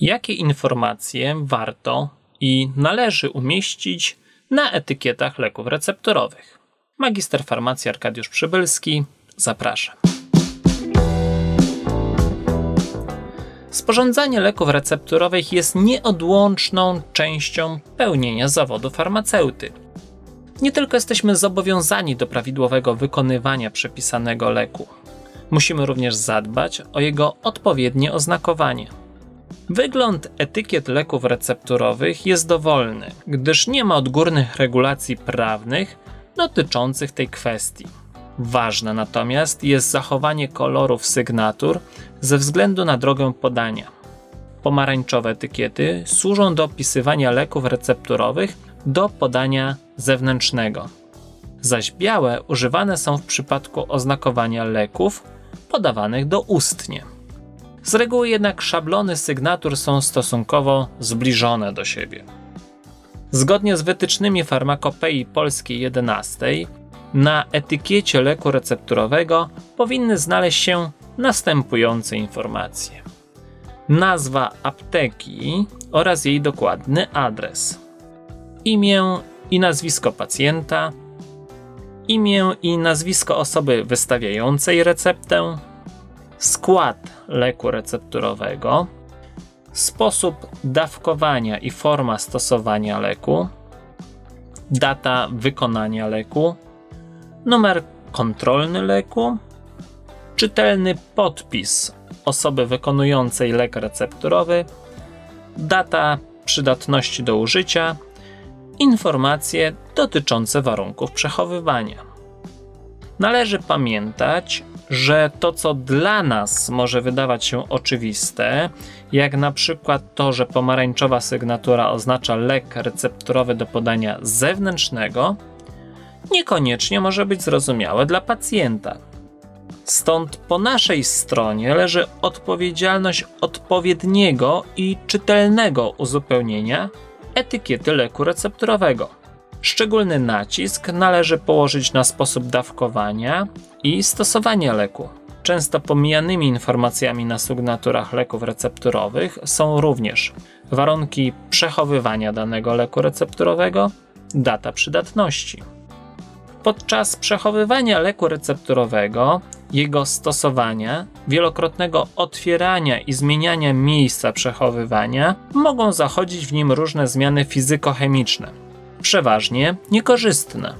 Jakie informacje warto i należy umieścić na etykietach leków recepturowych? Magister farmacji Arkadiusz Przybylski, zapraszam. Sporządzanie leków recepturowych jest nieodłączną częścią pełnienia zawodu farmaceuty. Nie tylko jesteśmy zobowiązani do prawidłowego wykonywania przepisanego leku, musimy również zadbać o jego odpowiednie oznakowanie. Wygląd etykiet leków recepturowych jest dowolny, gdyż nie ma odgórnych regulacji prawnych dotyczących tej kwestii. Ważne natomiast jest zachowanie kolorów sygnatur ze względu na drogę podania. Pomarańczowe etykiety służą do opisywania leków recepturowych do podania zewnętrznego, zaś białe używane są w przypadku oznakowania leków podawanych doustnie. Z reguły jednak szablony sygnatur są stosunkowo zbliżone do siebie. Zgodnie z wytycznymi farmakopei polskiej 11 na etykiecie leku recepturowego powinny znaleźć się następujące informacje: nazwa apteki oraz jej dokładny adres, imię i nazwisko pacjenta, imię i nazwisko osoby wystawiającej receptę, skład leku recepturowego, sposób dawkowania i forma stosowania leku, data wykonania leku, numer kontrolny leku, czytelny podpis osoby wykonującej lek recepturowy, data przydatności do użycia, informacje dotyczące warunków przechowywania. Należy pamiętać, że to, co dla nas może wydawać się oczywiste, jak na przykład to, że pomarańczowa sygnatura oznacza lek recepturowy do podania zewnętrznego, niekoniecznie może być zrozumiałe dla pacjenta. Stąd po naszej stronie leży odpowiedzialność odpowiedniego i czytelnego uzupełnienia etykiety leku recepturowego. Szczególny nacisk należy położyć na sposób dawkowania i stosowania leku. Często pomijanymi informacjami na sygnaturach leków recepturowych są również warunki przechowywania danego leku recepturowego, data przydatności. Podczas przechowywania leku recepturowego, jego stosowania, wielokrotnego otwierania i zmieniania miejsca przechowywania mogą zachodzić w nim różne zmiany fizykochemiczne, przeważnie niekorzystne.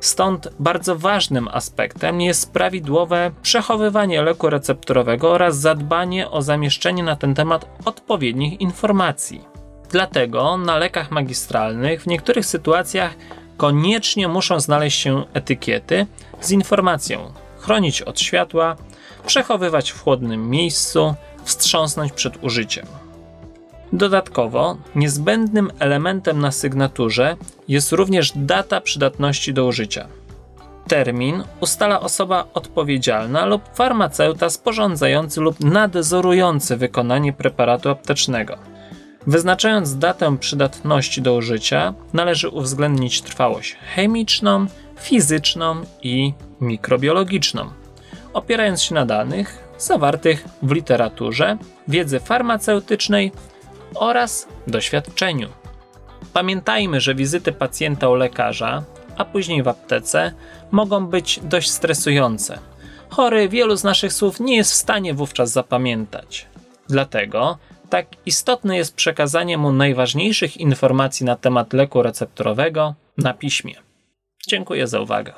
Stąd bardzo ważnym aspektem jest prawidłowe przechowywanie leku recepturowego oraz zadbanie o zamieszczenie na ten temat odpowiednich informacji. Dlatego na lekach magistralnych w niektórych sytuacjach koniecznie muszą znaleźć się etykiety z informacją chronić od światła, przechowywać w chłodnym miejscu, wstrząsnąć przed użyciem. Dodatkowo niezbędnym elementem na sygnaturze jest również data przydatności do użycia. Termin ustala osoba odpowiedzialna lub farmaceuta sporządzający lub nadzorujący wykonanie preparatu aptecznego. Wyznaczając datę przydatności do użycia, należy uwzględnić trwałość chemiczną, fizyczną i mikrobiologiczną, opierając się na danych zawartych w literaturze, wiedzy farmaceutycznej oraz doświadczeniu. Pamiętajmy, że wizyty pacjenta u lekarza, a później w aptece, mogą być dość stresujące. Chory wielu z naszych słów nie jest w stanie wówczas zapamiętać. Dlatego tak istotne jest przekazanie mu najważniejszych informacji na temat leku recepturowego na piśmie. Dziękuję za uwagę.